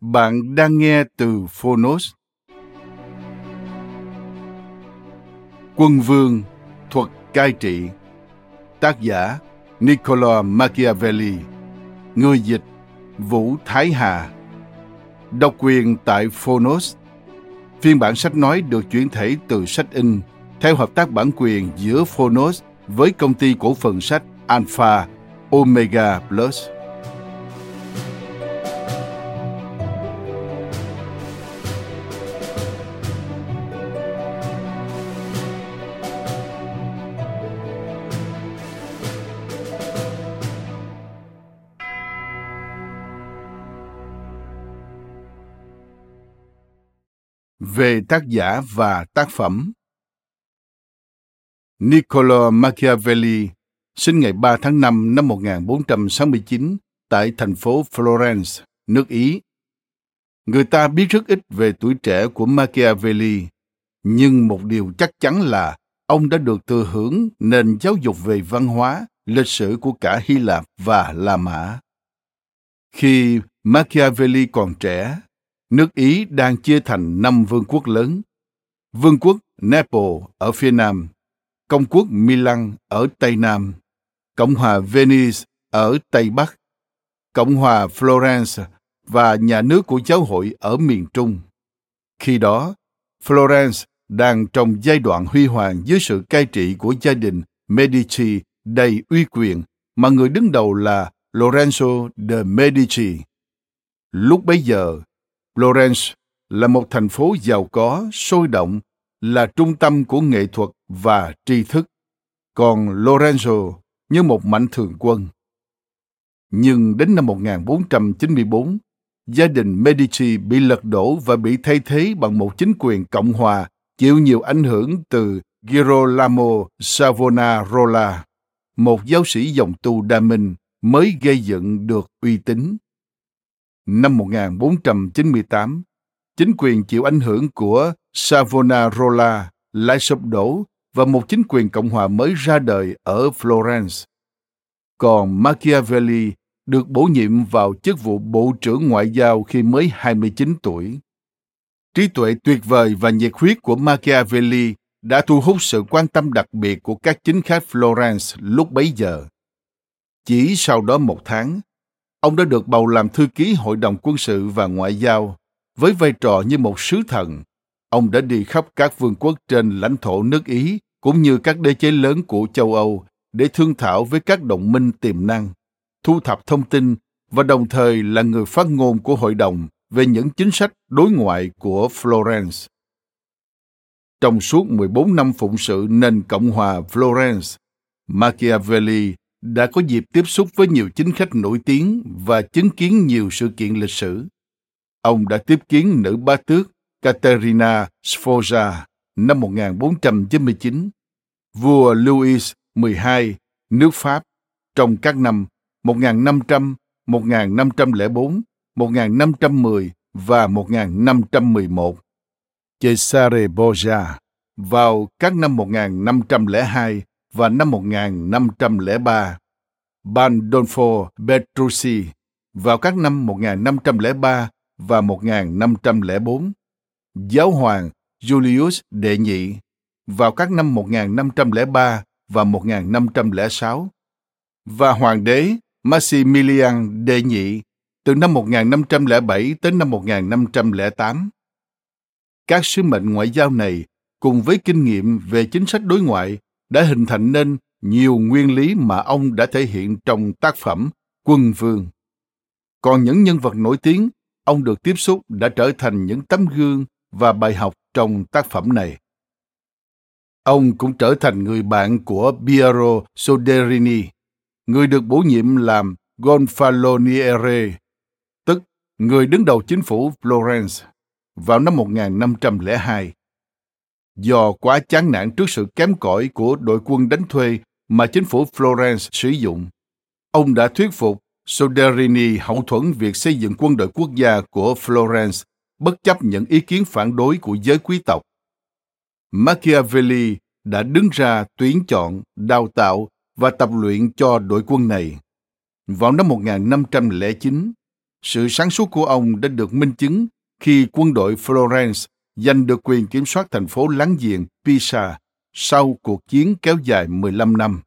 Bạn đang nghe từ Phonos. Quân vương thuật cai trị Tác giả Niccolo Machiavelli Người dịch Vũ Thái Hà Độc quyền tại Phonos Phiên bản sách nói được chuyển thể từ sách in theo hợp tác bản quyền giữa Phonos với công ty cổ phần sách Alpha Omega Plus. Về tác giả và tác phẩm Niccolo Machiavelli sinh ngày 3 tháng 5 năm 1469 tại thành phố Florence, nước Ý. Người ta biết rất ít về tuổi trẻ của Machiavelli, nhưng một điều chắc chắn là ông đã được thừa hưởng nền giáo dục về văn hóa, lịch sử của cả Hy Lạp và La Mã. Khi Machiavelli còn trẻ, nước Ý đang chia thành năm vương quốc lớn. Vương quốc Naples ở phía nam, Công quốc Milan ở tây nam, Cộng hòa Venice ở tây bắc, Cộng hòa Florence và nhà nước của giáo hội ở miền trung. Khi đó, Florence đang trong giai đoạn huy hoàng dưới sự cai trị của gia đình Medici đầy uy quyền mà người đứng đầu là Lorenzo de Medici. Lúc bấy giờ, Florence là một thành phố giàu có, sôi động, là trung tâm của nghệ thuật và tri thức, còn Lorenzo như một mạnh thường quân. Nhưng đến năm 1494, gia đình Medici bị lật đổ và bị thay thế bằng một chính quyền cộng hòa chịu nhiều ảnh hưởng từ Girolamo Savonarola, một giáo sĩ dòng tu đa minh mới gây dựng được uy tín. Năm 1498, chính quyền chịu ảnh hưởng của Savonarola lại sụp đổ và một chính quyền cộng hòa mới ra đời ở Florence. Còn Machiavelli được bổ nhiệm vào chức vụ Bộ trưởng Ngoại giao khi mới 29 tuổi. Trí tuệ tuyệt vời và nhiệt huyết của Machiavelli đã thu hút sự quan tâm đặc biệt của các chính khách Florence lúc bấy giờ. Chỉ sau đó một tháng, ông đã được bầu làm thư ký Hội đồng quân sự và ngoại giao với vai trò như một sứ thần. Ông đã đi khắp các vương quốc trên lãnh thổ nước Ý cũng như các đế chế lớn của châu Âu để thương thảo với các đồng minh tiềm năng, thu thập thông tin và đồng thời là người phát ngôn của hội đồng về những chính sách đối ngoại của Florence. Trong suốt 14 năm phụng sự nền Cộng hòa Florence, Machiavelli đã có dịp tiếp xúc với nhiều chính khách nổi tiếng và chứng kiến nhiều sự kiện lịch sử. Ông đã tiếp kiến nữ bá tước Caterina Sforza năm 1499, vua Louis XII nước Pháp trong các năm 1500, 1504, 1510 và 1511. Cesare Borgia vào các năm 1502 và năm 1503. Pandolfo Petrucci vào các năm 1503 và 1504. Giáo hoàng Julius Đệ Nhị vào các năm 1503 và 1506 và hoàng đế Maximilian đệ nhị từ năm 1507 tới năm 1508. Các sứ mệnh ngoại giao này cùng với kinh nghiệm về chính sách đối ngoại đã hình thành nên nhiều nguyên lý mà ông đã thể hiện trong tác phẩm Quân Vương. Còn những nhân vật nổi tiếng ông được tiếp xúc đã trở thành những tấm gương và bài học trong tác phẩm này. Ông cũng trở thành người bạn của Piero Soderini, người được bổ nhiệm làm Gonfaloniere, tức người đứng đầu chính phủ Florence vào năm 1502. Do quá chán nản trước sự kém cỏi của đội quân đánh thuê mà chính phủ Florence sử dụng, ông đã thuyết phục Soderini hậu thuẫn việc xây dựng quân đội quốc gia của Florence bất chấp những ý kiến phản đối của giới quý tộc. Machiavelli đã đứng ra tuyển chọn, đào tạo và tập luyện cho đội quân này. Vào năm 1509, sự sáng suốt của ông đã được minh chứng khi quân đội Florence giành được quyền kiểm soát thành phố láng giềng Pisa sau cuộc chiến kéo dài 15 năm.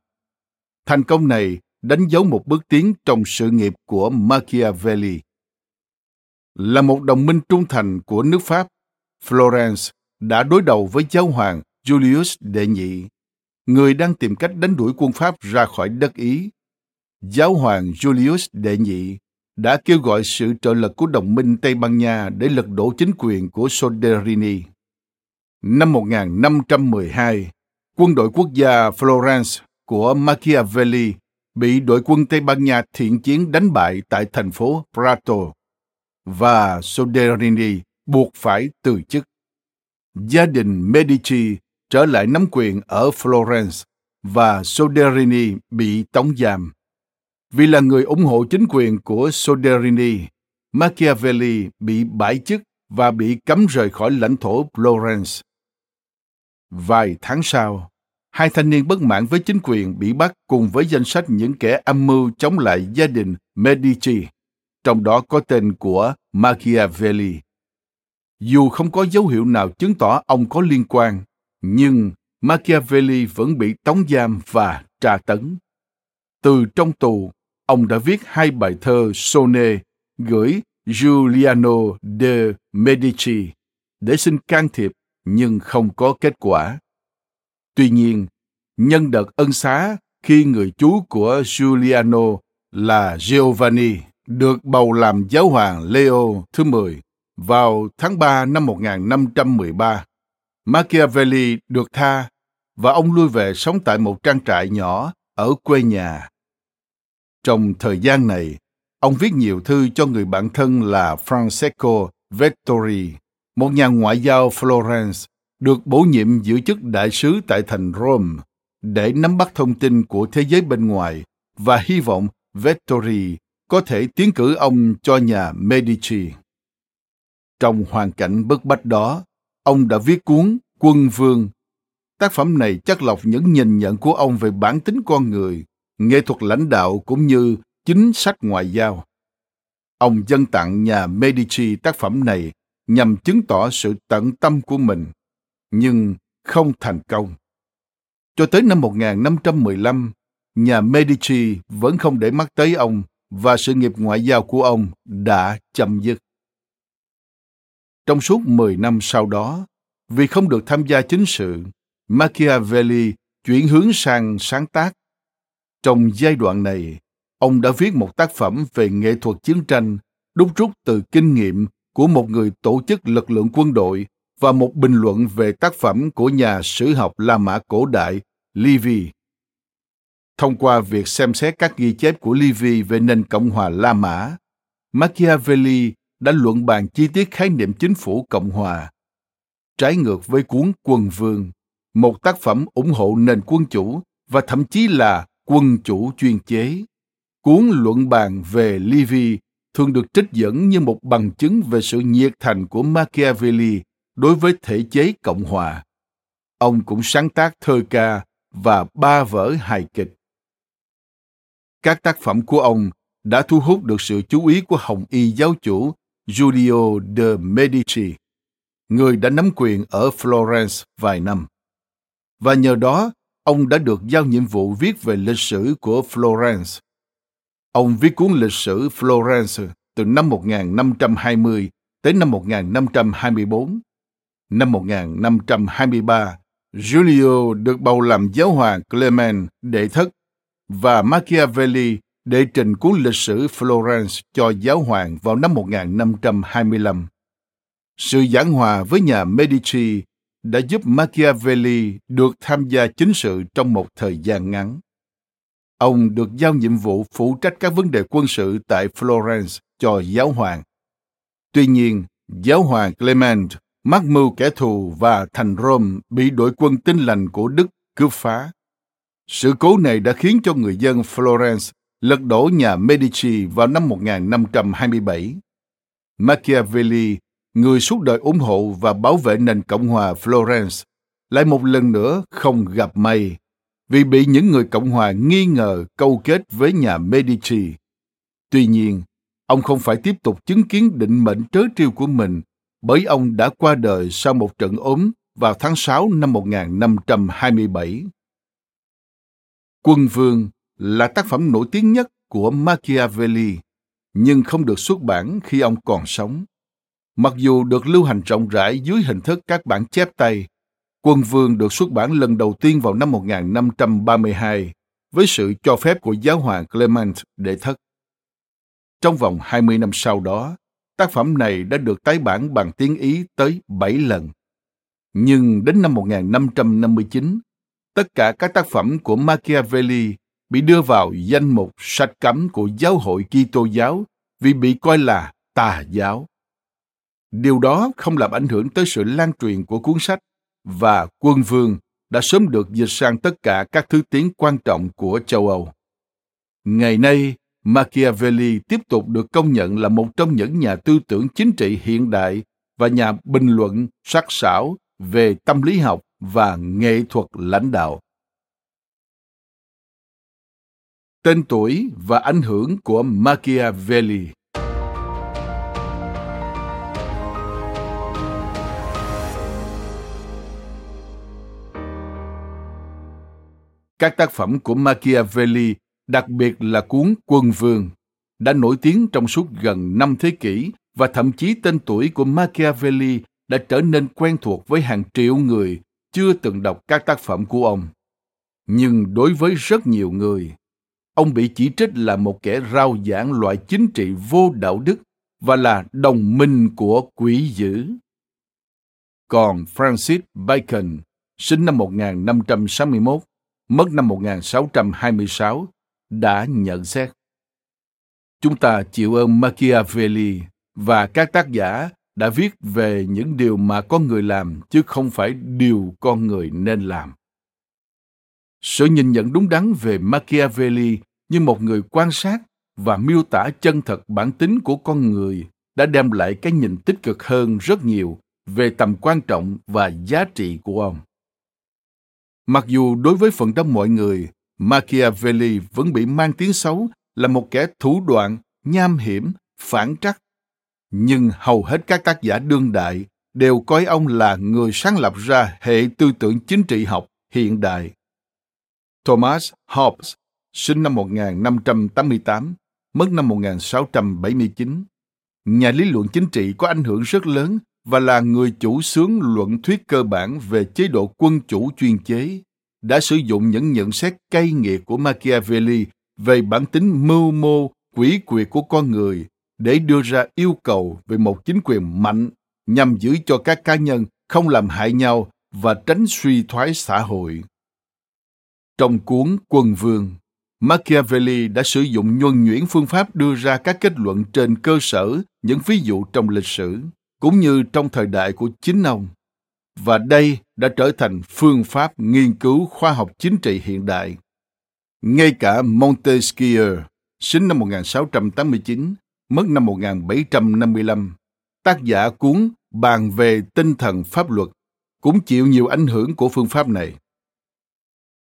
Thành công này đánh dấu một bước tiến trong sự nghiệp của Machiavelli. Là một đồng minh trung thành của nước Pháp, Florence đã đối đầu với giáo hoàng Julius đệ nhị, người đang tìm cách đánh đuổi quân Pháp ra khỏi đất Ý. Giáo hoàng Julius đệ nhị đã kêu gọi sự trợ lực của đồng minh Tây Ban Nha để lật đổ chính quyền của Soderini. Năm 1512, quân đội quốc gia Florence của Machiavelli bị đội quân Tây Ban Nha thiện chiến đánh bại tại thành phố Prato và Soderini buộc phải từ chức. Gia đình Medici trở lại nắm quyền ở Florence và Soderini bị tống giam. Vì là người ủng hộ chính quyền của Soderini, Machiavelli bị bãi chức và bị cấm rời khỏi lãnh thổ Florence. Vài tháng sau, hai thanh niên bất mãn với chính quyền bị bắt cùng với danh sách những kẻ âm mưu chống lại gia đình Medici, trong đó có tên của Machiavelli. Dù không có dấu hiệu nào chứng tỏ ông có liên quan, nhưng Machiavelli vẫn bị tống giam và tra tấn. Từ trong tù, ông đã viết hai bài thơ Sone gửi Giuliano de Medici để xin can thiệp nhưng không có kết quả. Tuy nhiên, nhân đợt ân xá khi người chú của Giuliano là Giovanni được bầu làm giáo hoàng Leo thứ 10 vào tháng 3 năm 1513. Machiavelli được tha và ông lui về sống tại một trang trại nhỏ ở quê nhà. Trong thời gian này, ông viết nhiều thư cho người bạn thân là Francesco Vettori, một nhà ngoại giao Florence, được bổ nhiệm giữ chức đại sứ tại thành Rome để nắm bắt thông tin của thế giới bên ngoài và hy vọng Vettori có thể tiến cử ông cho nhà Medici. Trong hoàn cảnh bức bách đó, ông đã viết cuốn Quân Vương. Tác phẩm này chắc lọc những nhìn nhận của ông về bản tính con người, nghệ thuật lãnh đạo cũng như chính sách ngoại giao. Ông dân tặng nhà Medici tác phẩm này nhằm chứng tỏ sự tận tâm của mình, nhưng không thành công. Cho tới năm 1515, nhà Medici vẫn không để mắt tới ông và sự nghiệp ngoại giao của ông đã chấm dứt. Trong suốt 10 năm sau đó, vì không được tham gia chính sự, Machiavelli chuyển hướng sang sáng tác. Trong giai đoạn này, ông đã viết một tác phẩm về nghệ thuật chiến tranh đúc rút từ kinh nghiệm của một người tổ chức lực lượng quân đội và một bình luận về tác phẩm của nhà sử học La Mã cổ đại Livy. Thông qua việc xem xét các ghi chép của Livy về nền Cộng hòa La Mã, Machiavelli đã luận bàn chi tiết khái niệm chính phủ Cộng hòa. Trái ngược với cuốn Quân Vương, một tác phẩm ủng hộ nền quân chủ và thậm chí là quân chủ chuyên chế. Cuốn luận bàn về Livy thường được trích dẫn như một bằng chứng về sự nhiệt thành của Machiavelli đối với thể chế Cộng hòa. Ông cũng sáng tác thơ ca và ba vở hài kịch. Các tác phẩm của ông đã thu hút được sự chú ý của Hồng Y giáo chủ Giulio de Medici, người đã nắm quyền ở Florence vài năm. Và nhờ đó, ông đã được giao nhiệm vụ viết về lịch sử của Florence. Ông viết cuốn lịch sử Florence từ năm 1520 tới năm 1524. Năm 1523, Giulio được bầu làm giáo hoàng Clement đệ thất và Machiavelli đệ trình cuốn lịch sử Florence cho giáo hoàng vào năm 1525. Sự giảng hòa với nhà Medici đã giúp Machiavelli được tham gia chính sự trong một thời gian ngắn. Ông được giao nhiệm vụ phụ trách các vấn đề quân sự tại Florence cho giáo hoàng. Tuy nhiên, giáo hoàng Clement mắc mưu kẻ thù và thành Rome bị đội quân tinh lành của Đức cướp phá. Sự cố này đã khiến cho người dân Florence lật đổ nhà Medici vào năm 1527. Machiavelli, người suốt đời ủng hộ và bảo vệ nền Cộng hòa Florence, lại một lần nữa không gặp may vì bị những người Cộng hòa nghi ngờ câu kết với nhà Medici. Tuy nhiên, ông không phải tiếp tục chứng kiến định mệnh trớ trêu của mình bởi ông đã qua đời sau một trận ốm vào tháng 6 năm 1527. Quân Vương là tác phẩm nổi tiếng nhất của Machiavelli, nhưng không được xuất bản khi ông còn sống. Mặc dù được lưu hành rộng rãi dưới hình thức các bản chép tay, Quân Vương được xuất bản lần đầu tiên vào năm 1532 với sự cho phép của giáo hoàng Clement đệ thất. Trong vòng 20 năm sau đó, tác phẩm này đã được tái bản bằng tiếng Ý tới 7 lần. Nhưng đến năm 1559, tất cả các tác phẩm của Machiavelli bị đưa vào danh mục sách cấm của giáo hội Kitô giáo vì bị coi là tà giáo. Điều đó không làm ảnh hưởng tới sự lan truyền của cuốn sách và quân vương đã sớm được dịch sang tất cả các thứ tiếng quan trọng của châu Âu. Ngày nay, Machiavelli tiếp tục được công nhận là một trong những nhà tư tưởng chính trị hiện đại và nhà bình luận sắc sảo về tâm lý học và nghệ thuật lãnh đạo. Tên tuổi và ảnh hưởng của Machiavelli Các tác phẩm của Machiavelli, đặc biệt là cuốn Quân Vương, đã nổi tiếng trong suốt gần năm thế kỷ và thậm chí tên tuổi của Machiavelli đã trở nên quen thuộc với hàng triệu người chưa từng đọc các tác phẩm của ông. Nhưng đối với rất nhiều người, ông bị chỉ trích là một kẻ rao giảng loại chính trị vô đạo đức và là đồng minh của quỷ dữ. Còn Francis Bacon, sinh năm 1561, mất năm 1626, đã nhận xét. Chúng ta chịu ơn Machiavelli và các tác giả đã viết về những điều mà con người làm chứ không phải điều con người nên làm. Sự nhìn nhận đúng đắn về Machiavelli như một người quan sát và miêu tả chân thật bản tính của con người đã đem lại cái nhìn tích cực hơn rất nhiều về tầm quan trọng và giá trị của ông. Mặc dù đối với phần đông mọi người, Machiavelli vẫn bị mang tiếng xấu là một kẻ thủ đoạn, nham hiểm, phản trắc. Nhưng hầu hết các tác giả đương đại đều coi ông là người sáng lập ra hệ tư tưởng chính trị học hiện đại. Thomas Hobbes, sinh năm 1588, mất năm 1679, nhà lý luận chính trị có ảnh hưởng rất lớn và là người chủ xướng luận thuyết cơ bản về chế độ quân chủ chuyên chế, đã sử dụng những nhận xét cay nghiệt của Machiavelli về bản tính mưu mô, quỷ quyệt của con người để đưa ra yêu cầu về một chính quyền mạnh nhằm giữ cho các cá nhân không làm hại nhau và tránh suy thoái xã hội. Trong cuốn Quân Vương, Machiavelli đã sử dụng nhuần nhuyễn phương pháp đưa ra các kết luận trên cơ sở những ví dụ trong lịch sử cũng như trong thời đại của chính ông. Và đây đã trở thành phương pháp nghiên cứu khoa học chính trị hiện đại. Ngay cả Montesquieu, sinh năm 1689, mất năm 1755, tác giả cuốn bàn về tinh thần pháp luật, cũng chịu nhiều ảnh hưởng của phương pháp này.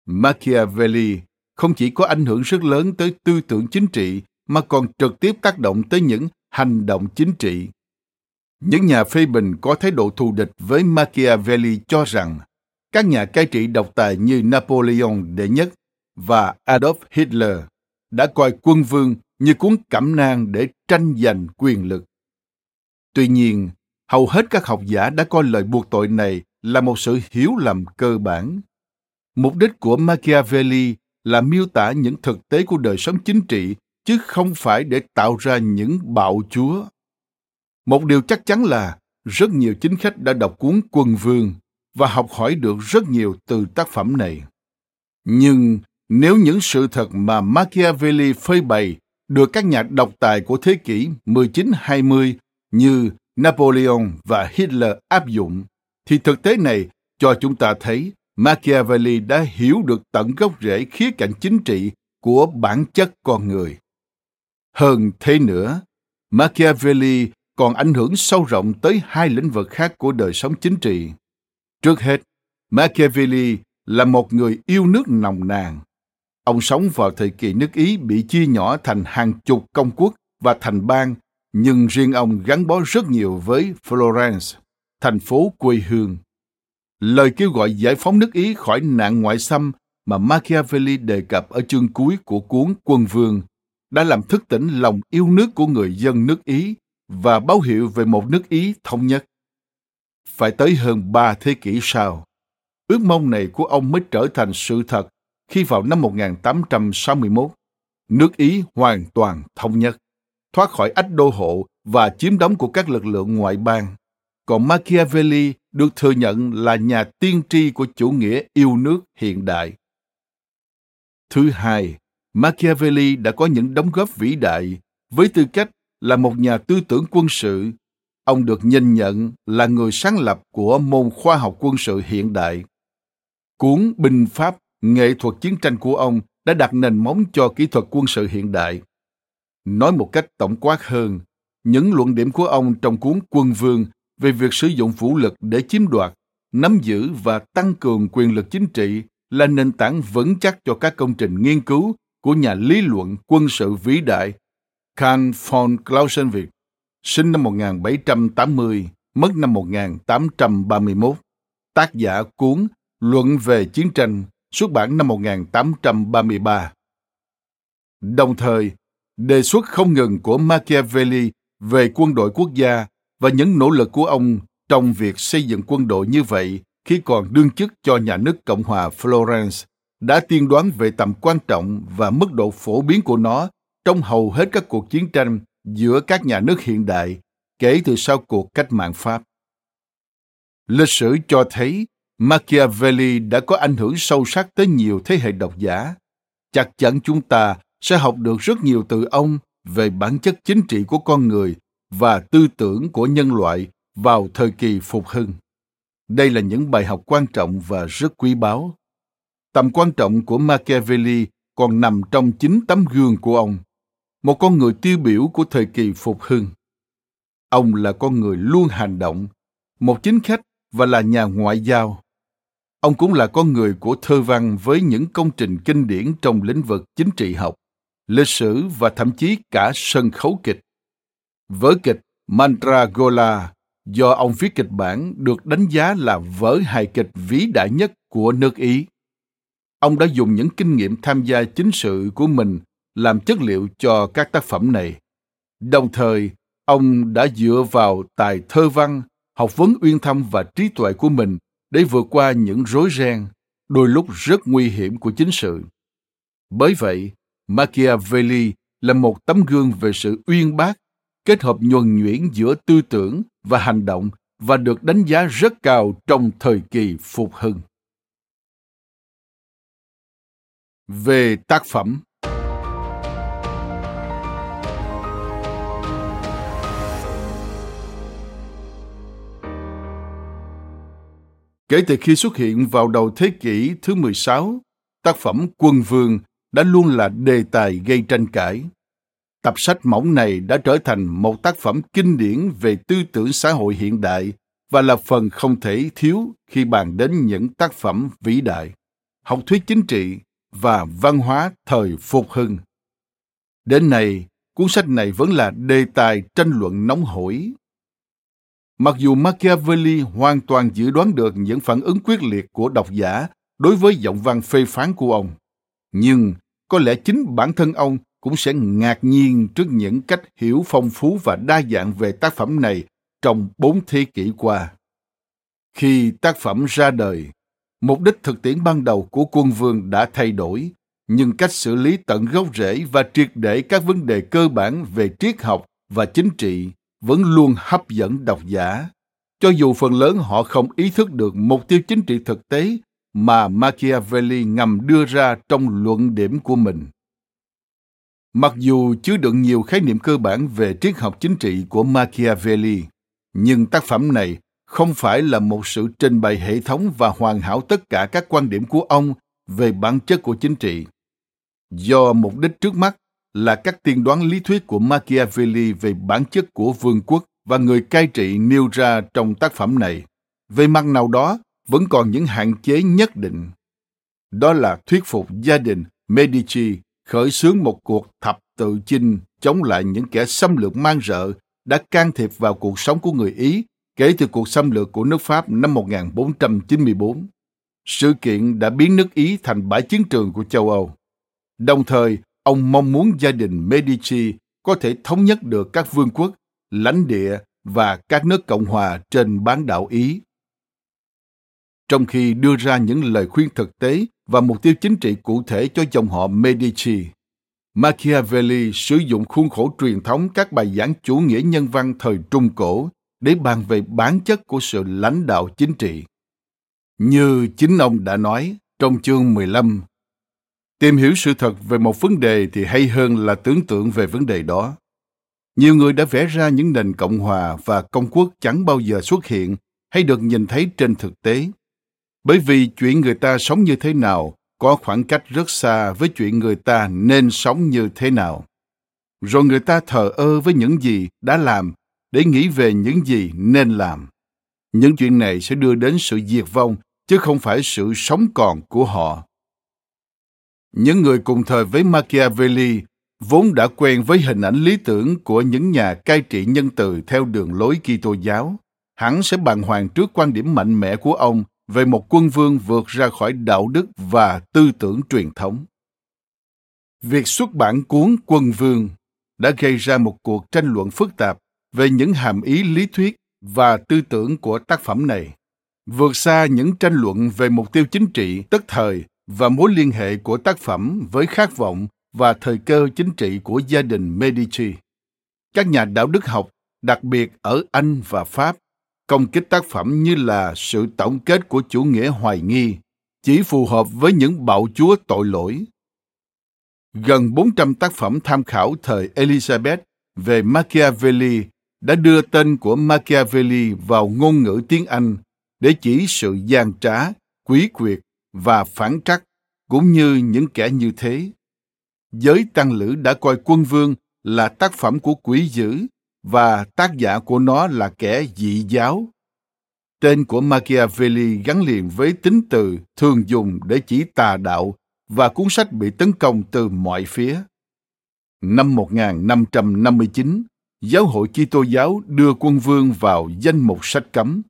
Machiavelli không chỉ có ảnh hưởng rất lớn tới tư tưởng chính trị mà còn trực tiếp tác động tới những hành động chính trị những nhà phê bình có thái độ thù địch với Machiavelli cho rằng các nhà cai trị độc tài như Napoleon đệ nhất và Adolf Hitler đã coi quân vương như cuốn cẩm nang để tranh giành quyền lực. Tuy nhiên, hầu hết các học giả đã coi lời buộc tội này là một sự hiểu lầm cơ bản. Mục đích của Machiavelli là miêu tả những thực tế của đời sống chính trị chứ không phải để tạo ra những bạo chúa. Một điều chắc chắn là rất nhiều chính khách đã đọc cuốn Quân Vương và học hỏi được rất nhiều từ tác phẩm này. Nhưng nếu những sự thật mà Machiavelli phơi bày được các nhà độc tài của thế kỷ 19-20 như Napoleon và Hitler áp dụng, thì thực tế này cho chúng ta thấy Machiavelli đã hiểu được tận gốc rễ khía cạnh chính trị của bản chất con người. Hơn thế nữa, Machiavelli còn ảnh hưởng sâu rộng tới hai lĩnh vực khác của đời sống chính trị. Trước hết, Machiavelli là một người yêu nước nồng nàn. Ông sống vào thời kỳ nước Ý bị chia nhỏ thành hàng chục công quốc và thành bang, nhưng riêng ông gắn bó rất nhiều với Florence, thành phố quê hương. Lời kêu gọi giải phóng nước Ý khỏi nạn ngoại xâm mà Machiavelli đề cập ở chương cuối của cuốn Quân Vương đã làm thức tỉnh lòng yêu nước của người dân nước Ý và báo hiệu về một nước Ý thống nhất. Phải tới hơn ba thế kỷ sau, ước mong này của ông mới trở thành sự thật khi vào năm 1861, nước Ý hoàn toàn thống nhất, thoát khỏi ách đô hộ và chiếm đóng của các lực lượng ngoại bang. Còn Machiavelli được thừa nhận là nhà tiên tri của chủ nghĩa yêu nước hiện đại. Thứ hai, Machiavelli đã có những đóng góp vĩ đại với tư cách là một nhà tư tưởng quân sự. Ông được nhìn nhận là người sáng lập của môn khoa học quân sự hiện đại. Cuốn Binh Pháp, nghệ thuật chiến tranh của ông đã đặt nền móng cho kỹ thuật quân sự hiện đại. Nói một cách tổng quát hơn, những luận điểm của ông trong cuốn Quân Vương về việc sử dụng vũ lực để chiếm đoạt, nắm giữ và tăng cường quyền lực chính trị là nền tảng vững chắc cho các công trình nghiên cứu của nhà lý luận quân sự vĩ đại Karl von Clausewitz, sinh năm 1780, mất năm 1831, tác giả cuốn Luận về chiến tranh, xuất bản năm 1833. Đồng thời, đề xuất không ngừng của Machiavelli về quân đội quốc gia và những nỗ lực của ông trong việc xây dựng quân đội như vậy khi còn đương chức cho nhà nước Cộng hòa Florence đã tiên đoán về tầm quan trọng và mức độ phổ biến của nó trong hầu hết các cuộc chiến tranh giữa các nhà nước hiện đại kể từ sau cuộc cách mạng Pháp. Lịch sử cho thấy Machiavelli đã có ảnh hưởng sâu sắc tới nhiều thế hệ độc giả. Chắc chắn chúng ta sẽ học được rất nhiều từ ông về bản chất chính trị của con người và tư tưởng của nhân loại vào thời kỳ phục hưng. Đây là những bài học quan trọng và rất quý báu. Tầm quan trọng của Machiavelli còn nằm trong chính tấm gương của ông một con người tiêu biểu của thời kỳ phục hưng. Ông là con người luôn hành động, một chính khách và là nhà ngoại giao. Ông cũng là con người của thơ văn với những công trình kinh điển trong lĩnh vực chính trị học, lịch sử và thậm chí cả sân khấu kịch. Vở kịch Mandragola do ông viết kịch bản được đánh giá là vở hài kịch vĩ đại nhất của nước Ý. Ông đã dùng những kinh nghiệm tham gia chính sự của mình làm chất liệu cho các tác phẩm này. Đồng thời, ông đã dựa vào tài thơ văn, học vấn uyên thâm và trí tuệ của mình để vượt qua những rối ren, đôi lúc rất nguy hiểm của chính sự. Bởi vậy, Machiavelli là một tấm gương về sự uyên bác, kết hợp nhuần nhuyễn giữa tư tưởng và hành động và được đánh giá rất cao trong thời kỳ phục hưng. Về tác phẩm Kể từ khi xuất hiện vào đầu thế kỷ thứ 16, tác phẩm Quân Vương đã luôn là đề tài gây tranh cãi. Tập sách mỏng này đã trở thành một tác phẩm kinh điển về tư tưởng xã hội hiện đại và là phần không thể thiếu khi bàn đến những tác phẩm vĩ đại, học thuyết chính trị và văn hóa thời phục hưng. Đến nay, cuốn sách này vẫn là đề tài tranh luận nóng hổi. Mặc dù Machiavelli hoàn toàn dự đoán được những phản ứng quyết liệt của độc giả đối với giọng văn phê phán của ông, nhưng có lẽ chính bản thân ông cũng sẽ ngạc nhiên trước những cách hiểu phong phú và đa dạng về tác phẩm này trong bốn thế kỷ qua. Khi tác phẩm ra đời, mục đích thực tiễn ban đầu của quân vương đã thay đổi, nhưng cách xử lý tận gốc rễ và triệt để các vấn đề cơ bản về triết học và chính trị vẫn luôn hấp dẫn độc giả, cho dù phần lớn họ không ý thức được mục tiêu chính trị thực tế mà Machiavelli ngầm đưa ra trong luận điểm của mình. Mặc dù chứa đựng nhiều khái niệm cơ bản về triết học chính trị của Machiavelli, nhưng tác phẩm này không phải là một sự trình bày hệ thống và hoàn hảo tất cả các quan điểm của ông về bản chất của chính trị. Do mục đích trước mắt là các tiên đoán lý thuyết của Machiavelli về bản chất của vương quốc và người cai trị nêu ra trong tác phẩm này. Về mặt nào đó, vẫn còn những hạn chế nhất định. Đó là thuyết phục gia đình Medici khởi xướng một cuộc thập tự chinh chống lại những kẻ xâm lược man rợ đã can thiệp vào cuộc sống của người Ý kể từ cuộc xâm lược của nước Pháp năm 1494. Sự kiện đã biến nước Ý thành bãi chiến trường của châu Âu. Đồng thời, ông mong muốn gia đình Medici có thể thống nhất được các vương quốc, lãnh địa và các nước cộng hòa trên bán đảo Ý. Trong khi đưa ra những lời khuyên thực tế và mục tiêu chính trị cụ thể cho dòng họ Medici, Machiavelli sử dụng khuôn khổ truyền thống các bài giảng chủ nghĩa nhân văn thời Trung Cổ để bàn về bản chất của sự lãnh đạo chính trị. Như chính ông đã nói trong chương 15, tìm hiểu sự thật về một vấn đề thì hay hơn là tưởng tượng về vấn đề đó. Nhiều người đã vẽ ra những nền cộng hòa và công quốc chẳng bao giờ xuất hiện hay được nhìn thấy trên thực tế. Bởi vì chuyện người ta sống như thế nào có khoảng cách rất xa với chuyện người ta nên sống như thế nào. Rồi người ta thờ ơ với những gì đã làm để nghĩ về những gì nên làm. Những chuyện này sẽ đưa đến sự diệt vong, chứ không phải sự sống còn của họ. Những người cùng thời với Machiavelli vốn đã quen với hình ảnh lý tưởng của những nhà cai trị nhân từ theo đường lối Kitô giáo, hẳn sẽ bàng hoàng trước quan điểm mạnh mẽ của ông về một quân vương vượt ra khỏi đạo đức và tư tưởng truyền thống. Việc xuất bản cuốn Quân Vương đã gây ra một cuộc tranh luận phức tạp về những hàm ý lý thuyết và tư tưởng của tác phẩm này, vượt xa những tranh luận về mục tiêu chính trị tức thời và mối liên hệ của tác phẩm với khát vọng và thời cơ chính trị của gia đình Medici. Các nhà đạo đức học, đặc biệt ở Anh và Pháp, công kích tác phẩm như là sự tổng kết của chủ nghĩa hoài nghi, chỉ phù hợp với những bạo chúa tội lỗi. Gần 400 tác phẩm tham khảo thời Elizabeth về Machiavelli đã đưa tên của Machiavelli vào ngôn ngữ tiếng Anh để chỉ sự gian trá, quý quyệt và phản trắc cũng như những kẻ như thế. Giới tăng lữ đã coi quân vương là tác phẩm của quỷ dữ và tác giả của nó là kẻ dị giáo. Tên của Machiavelli gắn liền với tính từ thường dùng để chỉ tà đạo và cuốn sách bị tấn công từ mọi phía. Năm 1559, Giáo hội Kitô giáo đưa quân vương vào danh mục sách cấm.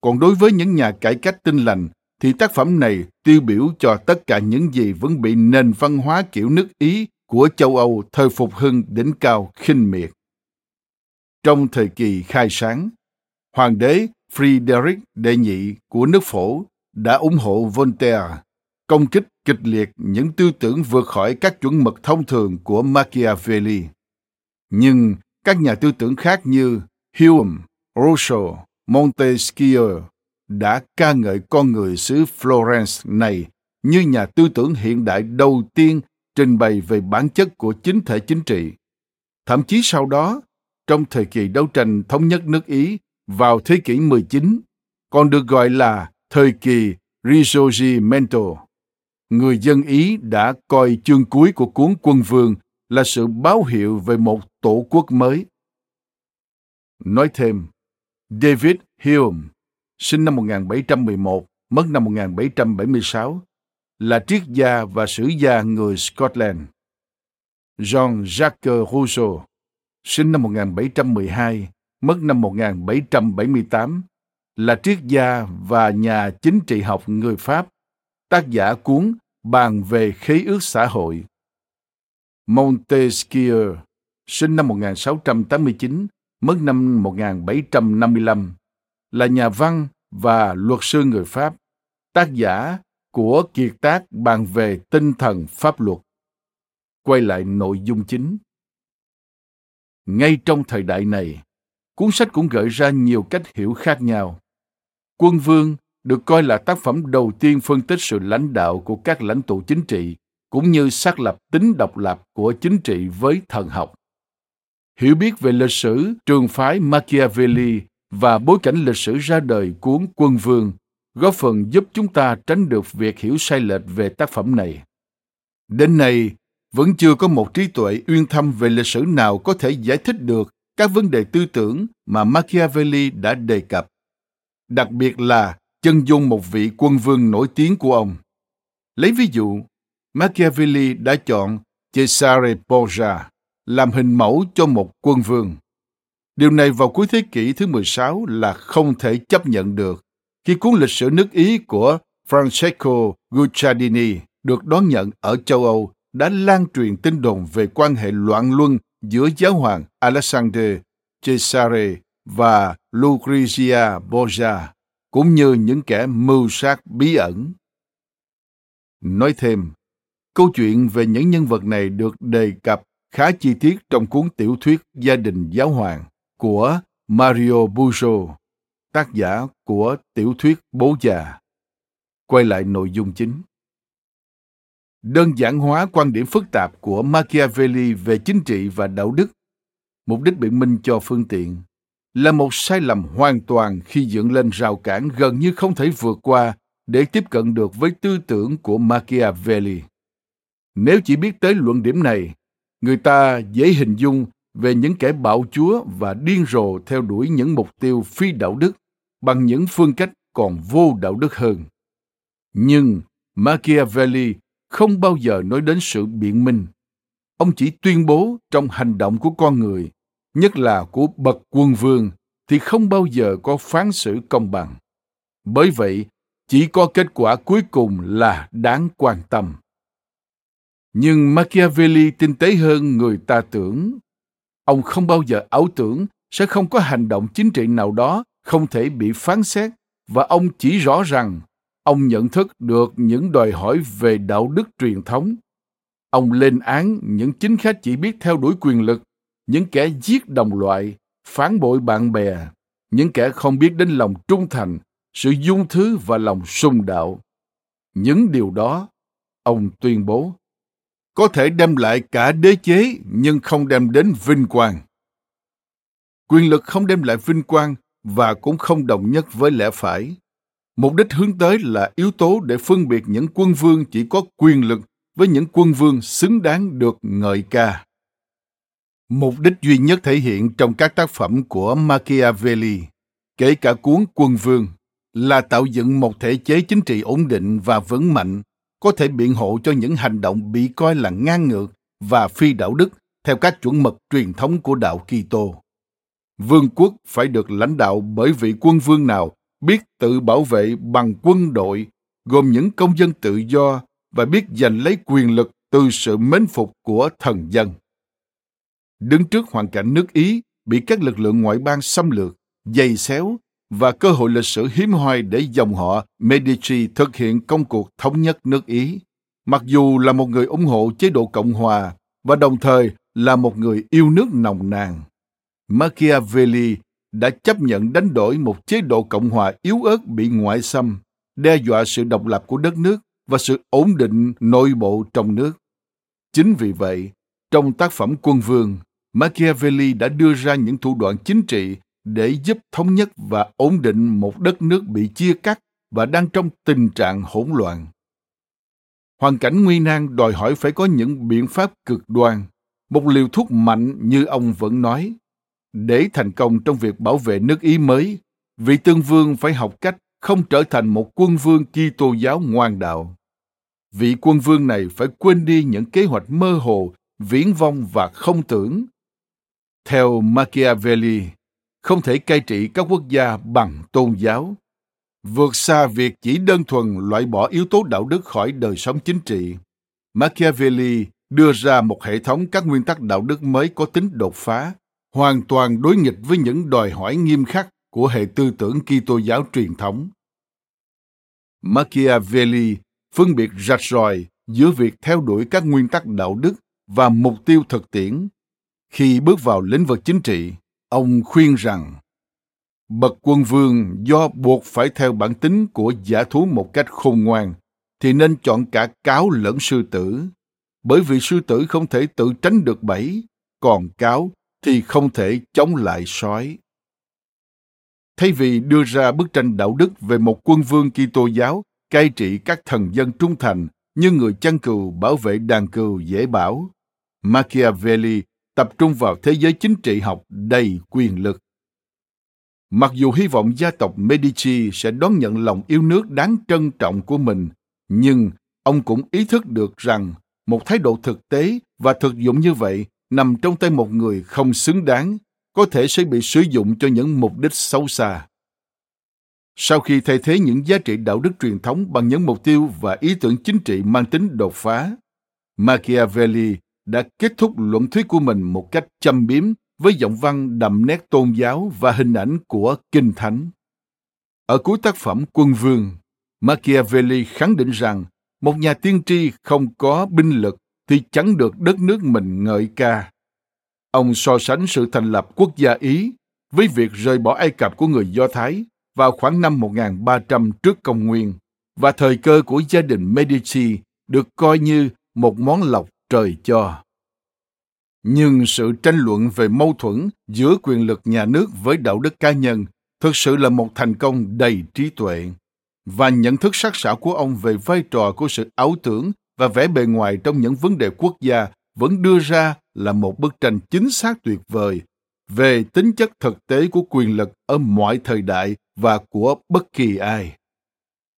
Còn đối với những nhà cải cách tinh lành, thì tác phẩm này tiêu biểu cho tất cả những gì vẫn bị nền văn hóa kiểu nước Ý của châu Âu thời phục hưng đỉnh cao khinh miệt. Trong thời kỳ khai sáng, Hoàng đế Frederick đệ nhị của nước phổ đã ủng hộ Voltaire, công kích kịch liệt những tư tưởng vượt khỏi các chuẩn mực thông thường của Machiavelli. Nhưng các nhà tư tưởng khác như Hume, Rousseau, Montesquieu đã ca ngợi con người xứ Florence này như nhà tư tưởng hiện đại đầu tiên trình bày về bản chất của chính thể chính trị. Thậm chí sau đó, trong thời kỳ đấu tranh thống nhất nước Ý vào thế kỷ 19, còn được gọi là thời kỳ Risorgimento. Người dân Ý đã coi chương cuối của cuốn Quân Vương là sự báo hiệu về một tổ quốc mới. Nói thêm, David Hume, sinh năm 1711, mất năm 1776, là triết gia và sử gia người Scotland. Jean-Jacques Rousseau, sinh năm 1712, mất năm 1778, là triết gia và nhà chính trị học người Pháp, tác giả cuốn bàn về khế ước xã hội. Montesquieu, sinh năm 1689, mất năm 1755, là nhà văn và luật sư người Pháp, tác giả của kiệt tác bàn về tinh thần pháp luật. Quay lại nội dung chính. Ngay trong thời đại này, cuốn sách cũng gợi ra nhiều cách hiểu khác nhau. Quân Vương được coi là tác phẩm đầu tiên phân tích sự lãnh đạo của các lãnh tụ chính trị cũng như xác lập tính độc lập của chính trị với thần học. Hiểu biết về lịch sử trường phái Machiavelli và bối cảnh lịch sử ra đời cuốn Quân Vương góp phần giúp chúng ta tránh được việc hiểu sai lệch về tác phẩm này. Đến nay, vẫn chưa có một trí tuệ uyên thâm về lịch sử nào có thể giải thích được các vấn đề tư tưởng mà Machiavelli đã đề cập. Đặc biệt là chân dung một vị quân vương nổi tiếng của ông. Lấy ví dụ, Machiavelli đã chọn Cesare Borgia làm hình mẫu cho một quân vương. Điều này vào cuối thế kỷ thứ 16 là không thể chấp nhận được khi cuốn lịch sử nước Ý của Francesco Guicciardini được đón nhận ở châu Âu đã lan truyền tin đồn về quan hệ loạn luân giữa giáo hoàng Alexander Cesare và Lucrezia Borgia, cũng như những kẻ mưu sát bí ẩn. Nói thêm, câu chuyện về những nhân vật này được đề cập khá chi tiết trong cuốn tiểu thuyết Gia đình giáo hoàng của Mario Puzo, tác giả của tiểu thuyết Bố già. Quay lại nội dung chính. Đơn giản hóa quan điểm phức tạp của Machiavelli về chính trị và đạo đức, mục đích biện minh cho phương tiện, là một sai lầm hoàn toàn khi dựng lên rào cản gần như không thể vượt qua để tiếp cận được với tư tưởng của Machiavelli. Nếu chỉ biết tới luận điểm này, người ta dễ hình dung về những kẻ bạo chúa và điên rồ theo đuổi những mục tiêu phi đạo đức bằng những phương cách còn vô đạo đức hơn. Nhưng Machiavelli không bao giờ nói đến sự biện minh. Ông chỉ tuyên bố trong hành động của con người, nhất là của bậc quân vương, thì không bao giờ có phán xử công bằng. Bởi vậy, chỉ có kết quả cuối cùng là đáng quan tâm. Nhưng Machiavelli tinh tế hơn người ta tưởng. Ông không bao giờ ảo tưởng sẽ không có hành động chính trị nào đó không thể bị phán xét. Và ông chỉ rõ rằng ông nhận thức được những đòi hỏi về đạo đức truyền thống. Ông lên án những chính khách chỉ biết theo đuổi quyền lực, những kẻ giết đồng loại, phản bội bạn bè, những kẻ không biết đến lòng trung thành, sự dung thứ và lòng sùng đạo. Những điều đó ông tuyên bố có thể đem lại cả đế chế, nhưng không đem đến vinh quang. Quyền lực không đem lại vinh quang và cũng không đồng nhất với lẽ phải. Mục đích hướng tới là yếu tố để phân biệt những quân vương chỉ có quyền lực với những quân vương xứng đáng được ngợi ca. Mục đích duy nhất thể hiện trong các tác phẩm của machiavelli, kể cả cuốn quân vương, là tạo dựng một thể chế chính trị ổn định và vững mạnh có thể biện hộ cho những hành động bị coi là ngang ngược và phi đạo đức theo các chuẩn mực truyền thống của đạo Kitô. Vương quốc phải được lãnh đạo bởi vị quân vương nào biết tự bảo vệ bằng quân đội, gồm những công dân tự do và biết giành lấy quyền lực từ sự mến phục của thần dân. Đứng trước hoàn cảnh nước Ý bị các lực lượng ngoại bang xâm lược, dày xéo và cơ hội lịch sử hiếm hoi để dòng họ Medici thực hiện công cuộc thống nhất nước Ý. Mặc dù là một người ủng hộ chế độ Cộng hòa và đồng thời là một người yêu nước nồng nàn. Machiavelli đã chấp nhận đánh đổi một chế độ Cộng hòa yếu ớt bị ngoại xâm, đe dọa sự độc lập của đất nước và sự ổn định nội bộ trong nước. Chính vì vậy, trong tác phẩm Quân Vương, Machiavelli đã đưa ra những thủ đoạn chính trị để giúp thống nhất và ổn định một đất nước bị chia cắt và đang trong tình trạng hỗn loạn. Hoàn cảnh nguy nan đòi hỏi phải có những biện pháp cực đoan, một liều thuốc mạnh như ông vẫn nói. Để thành công trong việc bảo vệ nước Ý mới, vị tương vương phải học cách không trở thành một quân vương Kitô giáo ngoan đạo. Vị quân vương này phải quên đi những kế hoạch mơ hồ, viễn vông và không tưởng. Theo Machiavelli, không thể cai trị các quốc gia bằng tôn giáo vượt xa việc chỉ đơn thuần loại bỏ yếu tố đạo đức khỏi đời sống chính trị machiavelli đưa ra một hệ thống các nguyên tắc đạo đức mới có tính đột phá hoàn toàn đối nghịch với những đòi hỏi nghiêm khắc của hệ tư tưởng Kitô giáo truyền thống. Machiavelli phân biệt rạch ròi giữa việc theo đuổi các nguyên tắc đạo đức và mục tiêu thực tiễn. Khi bước vào lĩnh vực chính trị, ông khuyên rằng bậc quân vương do buộc phải theo bản tính của giả thú một cách khôn ngoan thì nên chọn cả cáo lẫn sư tử. Bởi vì sư tử không thể tự tránh được bẫy còn cáo thì không thể chống lại sói. Thay vì đưa ra bức tranh đạo đức về một quân vương Kitô giáo cai trị các thần dân trung thành như người chăn cừu bảo vệ đàn cừu dễ bảo, Machiavelli tập trung vào thế giới chính trị học đầy quyền lực. Mặc dù hy vọng gia tộc Medici sẽ đón nhận lòng yêu nước đáng trân trọng của mình, nhưng ông cũng ý thức được rằng một thái độ thực tế và thực dụng như vậy nằm trong tay một người không xứng đáng có thể sẽ bị sử dụng cho những mục đích xấu xa. Sau khi thay thế những giá trị đạo đức truyền thống bằng những mục tiêu và ý tưởng chính trị mang tính đột phá, Machiavelli đã kết thúc luận thuyết của mình một cách châm biếm với giọng văn đậm nét tôn giáo và hình ảnh của kinh thánh. Ở cuối tác phẩm Quân Vương, Machiavelli khẳng định rằng một nhà tiên tri không có binh lực thì chẳng được đất nước mình ngợi ca. Ông so sánh sự thành lập quốc gia Ý với việc rời bỏ Ai Cập của người Do Thái vào khoảng năm 1300 trước công nguyên và thời cơ của gia đình Medici được coi như một món lộc trời cho. Nhưng sự tranh luận về mâu thuẫn giữa quyền lực nhà nước với đạo đức cá nhân thực sự là một thành công đầy trí tuệ và nhận thức sắc sảo của ông về vai trò của sự ảo tưởng và vẻ bề ngoài trong những vấn đề quốc gia vẫn đưa ra là một bức tranh chính xác tuyệt vời về tính chất thực tế của quyền lực ở mọi thời đại và của bất kỳ ai.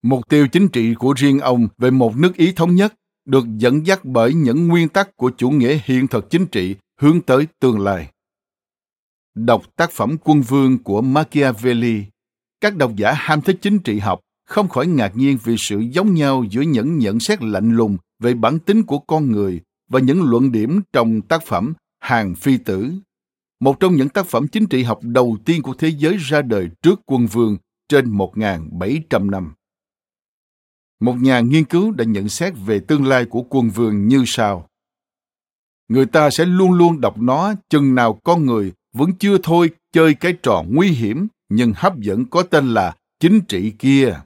Mục tiêu chính trị của riêng ông về một nước Ý thống nhất được dẫn dắt bởi những nguyên tắc của chủ nghĩa hiện thực chính trị hướng tới tương lai. Đọc tác phẩm Quân Vương của Machiavelli, các độc giả ham thích chính trị học không khỏi ngạc nhiên vì sự giống nhau giữa những nhận xét lạnh lùng về bản tính của con người và những luận điểm trong tác phẩm Hàng Phi Tử một trong những tác phẩm chính trị học đầu tiên của thế giới ra đời trước quân vương trên 1.700 năm. Một nhà nghiên cứu đã nhận xét về tương lai của quân vương như sau. Người ta sẽ luôn luôn đọc nó chừng nào con người vẫn chưa thôi chơi cái trò nguy hiểm nhưng hấp dẫn có tên là chính trị kia.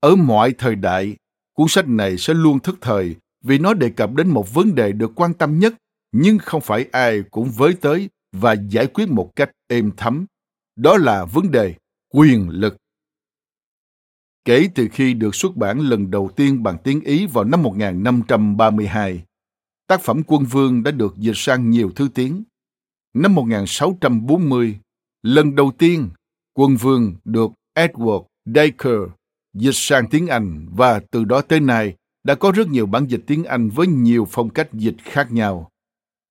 Ở mọi thời đại, cuốn sách này sẽ luôn thức thời vì nó đề cập đến một vấn đề được quan tâm nhất nhưng không phải ai cũng với tới và giải quyết một cách êm thấm. Đó là vấn đề quyền lực. Kể từ khi được xuất bản lần đầu tiên bằng tiếng Ý vào năm 1532, tác phẩm Quân Vương đã được dịch sang nhiều thứ tiếng. Năm 1640, lần đầu tiên Quân Vương được Edward Dacre dịch sang tiếng Anh và từ đó tới nay đã có rất nhiều bản dịch tiếng Anh với nhiều phong cách dịch khác nhau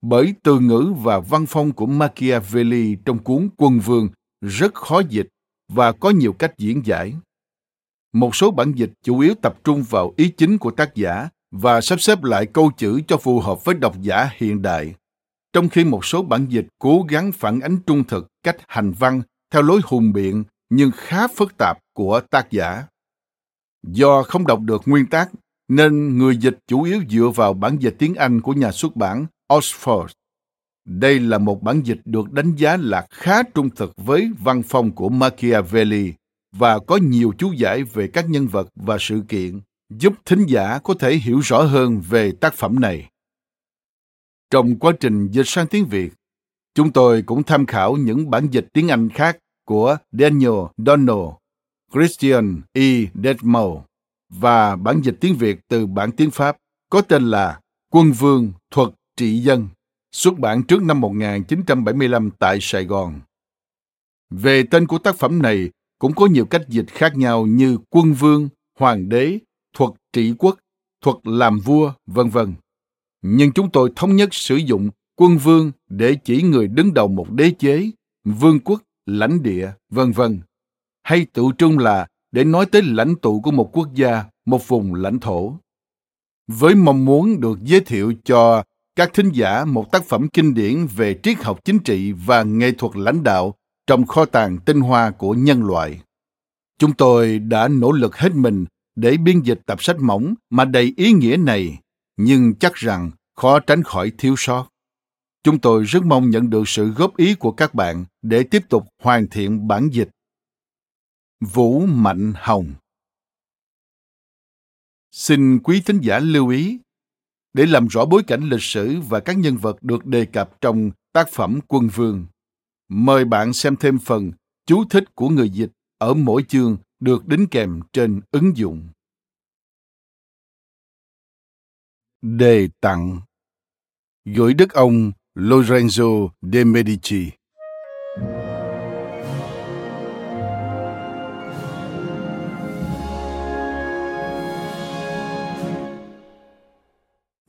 bởi từ ngữ và văn phong của Machiavelli trong cuốn Quân Vương rất khó dịch và có nhiều cách diễn giải. Một số bản dịch chủ yếu tập trung vào ý chính của tác giả và sắp xếp lại câu chữ cho phù hợp với độc giả hiện đại, trong khi một số bản dịch cố gắng phản ánh trung thực cách hành văn theo lối hùng biện nhưng khá phức tạp của tác giả. Do không đọc được nguyên tác, nên người dịch chủ yếu dựa vào bản dịch tiếng Anh của nhà xuất bản Oxford. Đây là một bản dịch được đánh giá là khá trung thực với văn phong của Machiavelli và có nhiều chú giải về các nhân vật và sự kiện, giúp thính giả có thể hiểu rõ hơn về tác phẩm này. Trong quá trình dịch sang tiếng Việt, chúng tôi cũng tham khảo những bản dịch tiếng Anh khác của Daniel Donald, Christian E. Detmold và bản dịch tiếng Việt từ bản tiếng Pháp có tên là Quân Vương Thuật trị dân, xuất bản trước năm 1975 tại Sài Gòn. Về tên của tác phẩm này cũng có nhiều cách dịch khác nhau như quân vương, hoàng đế, thuật trị quốc, thuật làm vua, vân vân. Nhưng chúng tôi thống nhất sử dụng quân vương để chỉ người đứng đầu một đế chế, vương quốc lãnh địa, vân vân, hay tự trung là để nói tới lãnh tụ của một quốc gia, một vùng lãnh thổ. Với mong muốn được giới thiệu cho các thính giả một tác phẩm kinh điển về triết học chính trị và nghệ thuật lãnh đạo trong kho tàng tinh hoa của nhân loại. Chúng tôi đã nỗ lực hết mình để biên dịch tập sách mỏng mà đầy ý nghĩa này, nhưng chắc rằng khó tránh khỏi thiếu sót. Chúng tôi rất mong nhận được sự góp ý của các bạn để tiếp tục hoàn thiện bản dịch. Vũ Mạnh Hồng Xin quý thính giả lưu ý, để làm rõ bối cảnh lịch sử và các nhân vật được đề cập trong tác phẩm Quân Vương, mời bạn xem thêm phần chú thích của người dịch ở mỗi chương được đính kèm trên ứng dụng. Đề tặng Gửi đức ông Lorenzo de Medici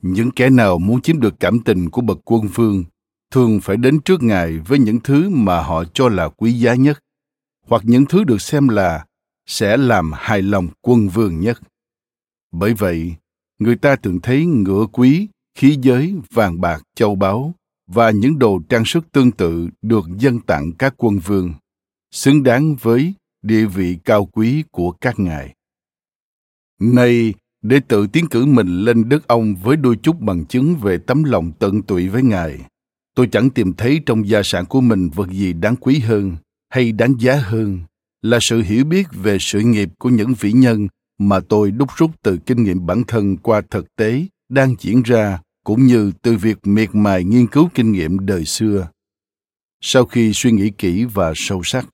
Những kẻ nào muốn chiếm được cảm tình của bậc quân vương thường phải đến trước ngài với những thứ mà họ cho là quý giá nhất, hoặc những thứ được xem là sẽ làm hài lòng quân vương nhất. Bởi vậy, người ta thường thấy ngựa quý, khí giới, vàng bạc, châu báu và những đồ trang sức tương tự được dân tặng các quân vương, xứng đáng với địa vị cao quý của các ngài. Nay để tự tiến cử mình lên đức ông với đôi chút bằng chứng về tấm lòng tận tụy với ngài tôi chẳng tìm thấy trong gia sản của mình vật gì đáng quý hơn hay đáng giá hơn là sự hiểu biết về sự nghiệp của những vĩ nhân mà tôi đúc rút từ kinh nghiệm bản thân qua thực tế đang diễn ra, cũng như từ việc miệt mài nghiên cứu kinh nghiệm đời xưa. Sau khi suy nghĩ kỹ và sâu sắc,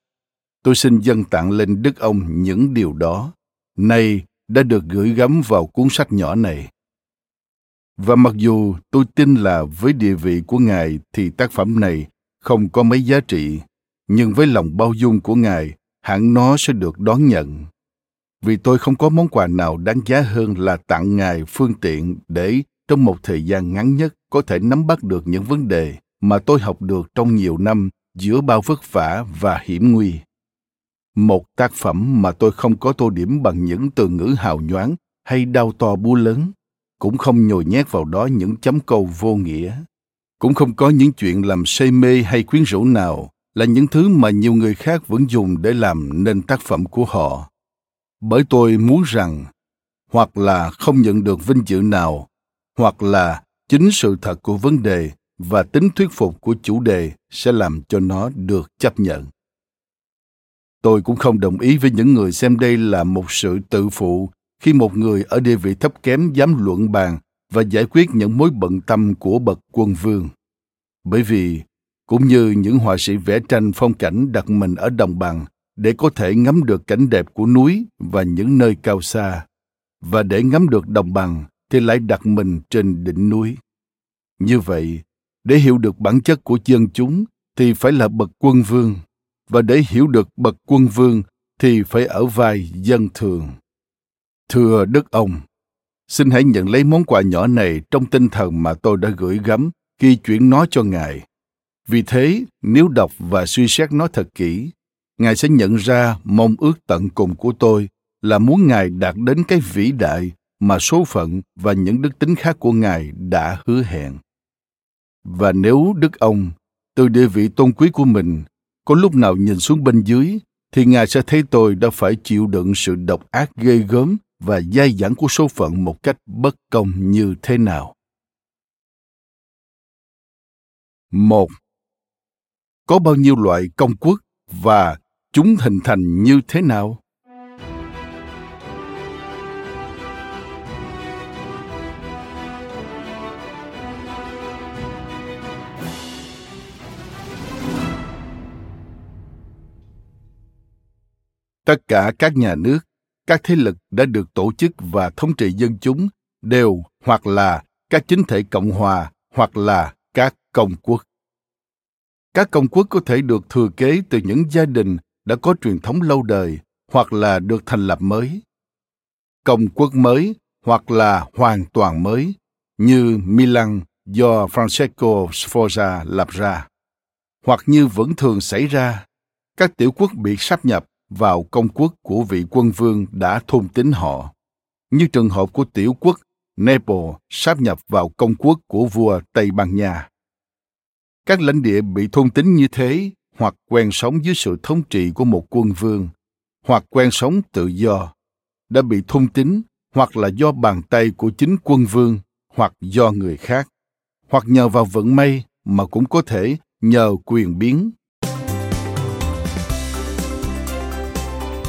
tôi xin dâng tặng lên đức ông những điều đó. Nay đã được gửi gắm vào cuốn sách nhỏ này và mặc dù tôi tin là với địa vị của ngài thì tác phẩm này không có mấy giá trị, nhưng với lòng bao dung của ngài, hẳn nó sẽ được đón nhận. Vì tôi không có món quà nào đáng giá hơn là tặng ngài phương tiện để trong một thời gian ngắn nhất có thể nắm bắt được những vấn đề mà tôi học được trong nhiều năm giữa bao vất vả và hiểm nguy. Một tác phẩm mà tôi không có tô điểm bằng những từ ngữ hào nhoáng hay đau to búa lớn cũng không nhồi nhét vào đó những chấm câu vô nghĩa, cũng không có những chuyện làm say mê hay quyến rũ nào là những thứ mà nhiều người khác vẫn dùng để làm nên tác phẩm của họ. Bởi tôi muốn rằng, hoặc là không nhận được vinh dự nào, hoặc là chính sự thật của vấn đề và tính thuyết phục của chủ đề sẽ làm cho nó được chấp nhận. Tôi cũng không đồng ý với những người xem đây là một sự tự phụ khi một người ở địa vị thấp kém dám luận bàn và giải quyết những mối bận tâm của bậc quân vương. Bởi vì, cũng như những họa sĩ vẽ tranh phong cảnh đặt mình ở đồng bằng để có thể ngắm được cảnh đẹp của núi và những nơi cao xa, và để ngắm được đồng bằng thì lại đặt mình trên đỉnh núi. Như vậy, để hiểu được bản chất của dân chúng thì phải là bậc quân vương, và để hiểu được bậc quân vương thì phải ở vai dân thường thưa đức ông, xin hãy nhận lấy món quà nhỏ này trong tinh thần mà tôi đã gửi gắm khi chuyển nó cho ngài. Vì thế, nếu đọc và suy xét nó thật kỹ, ngài sẽ nhận ra mong ước tận cùng của tôi là muốn ngài đạt đến cái vĩ đại mà số phận và những đức tính khác của ngài đã hứa hẹn. Và nếu đức ông, từ địa vị tôn quý của mình, có lúc nào nhìn xuống bên dưới, thì ngài sẽ thấy tôi đã phải chịu đựng sự độc ác ghê gớm và dai dẳng của số phận một cách bất công như thế nào? Một, có bao nhiêu loại công quốc và chúng hình thành như thế nào? Tất cả các nhà nước các thế lực đã được tổ chức và thống trị dân chúng đều hoặc là các chính thể cộng hòa hoặc là các công quốc. Các công quốc có thể được thừa kế từ những gia đình đã có truyền thống lâu đời hoặc là được thành lập mới. Công quốc mới hoặc là hoàn toàn mới, như Milan do Francesco Sforza lập ra, hoặc như vẫn thường xảy ra, các tiểu quốc bị sáp nhập vào công quốc của vị quân vương đã thôn tính họ, như trường hợp của tiểu quốc nepal sáp nhập vào công quốc của vua Tây Ban Nha. Các lãnh địa bị thôn tính như thế hoặc quen sống dưới sự thống trị của một quân vương, hoặc quen sống tự do, đã bị thôn tính hoặc là do bàn tay của chính quân vương hoặc do người khác, hoặc nhờ vào vận may mà cũng có thể nhờ quyền biến.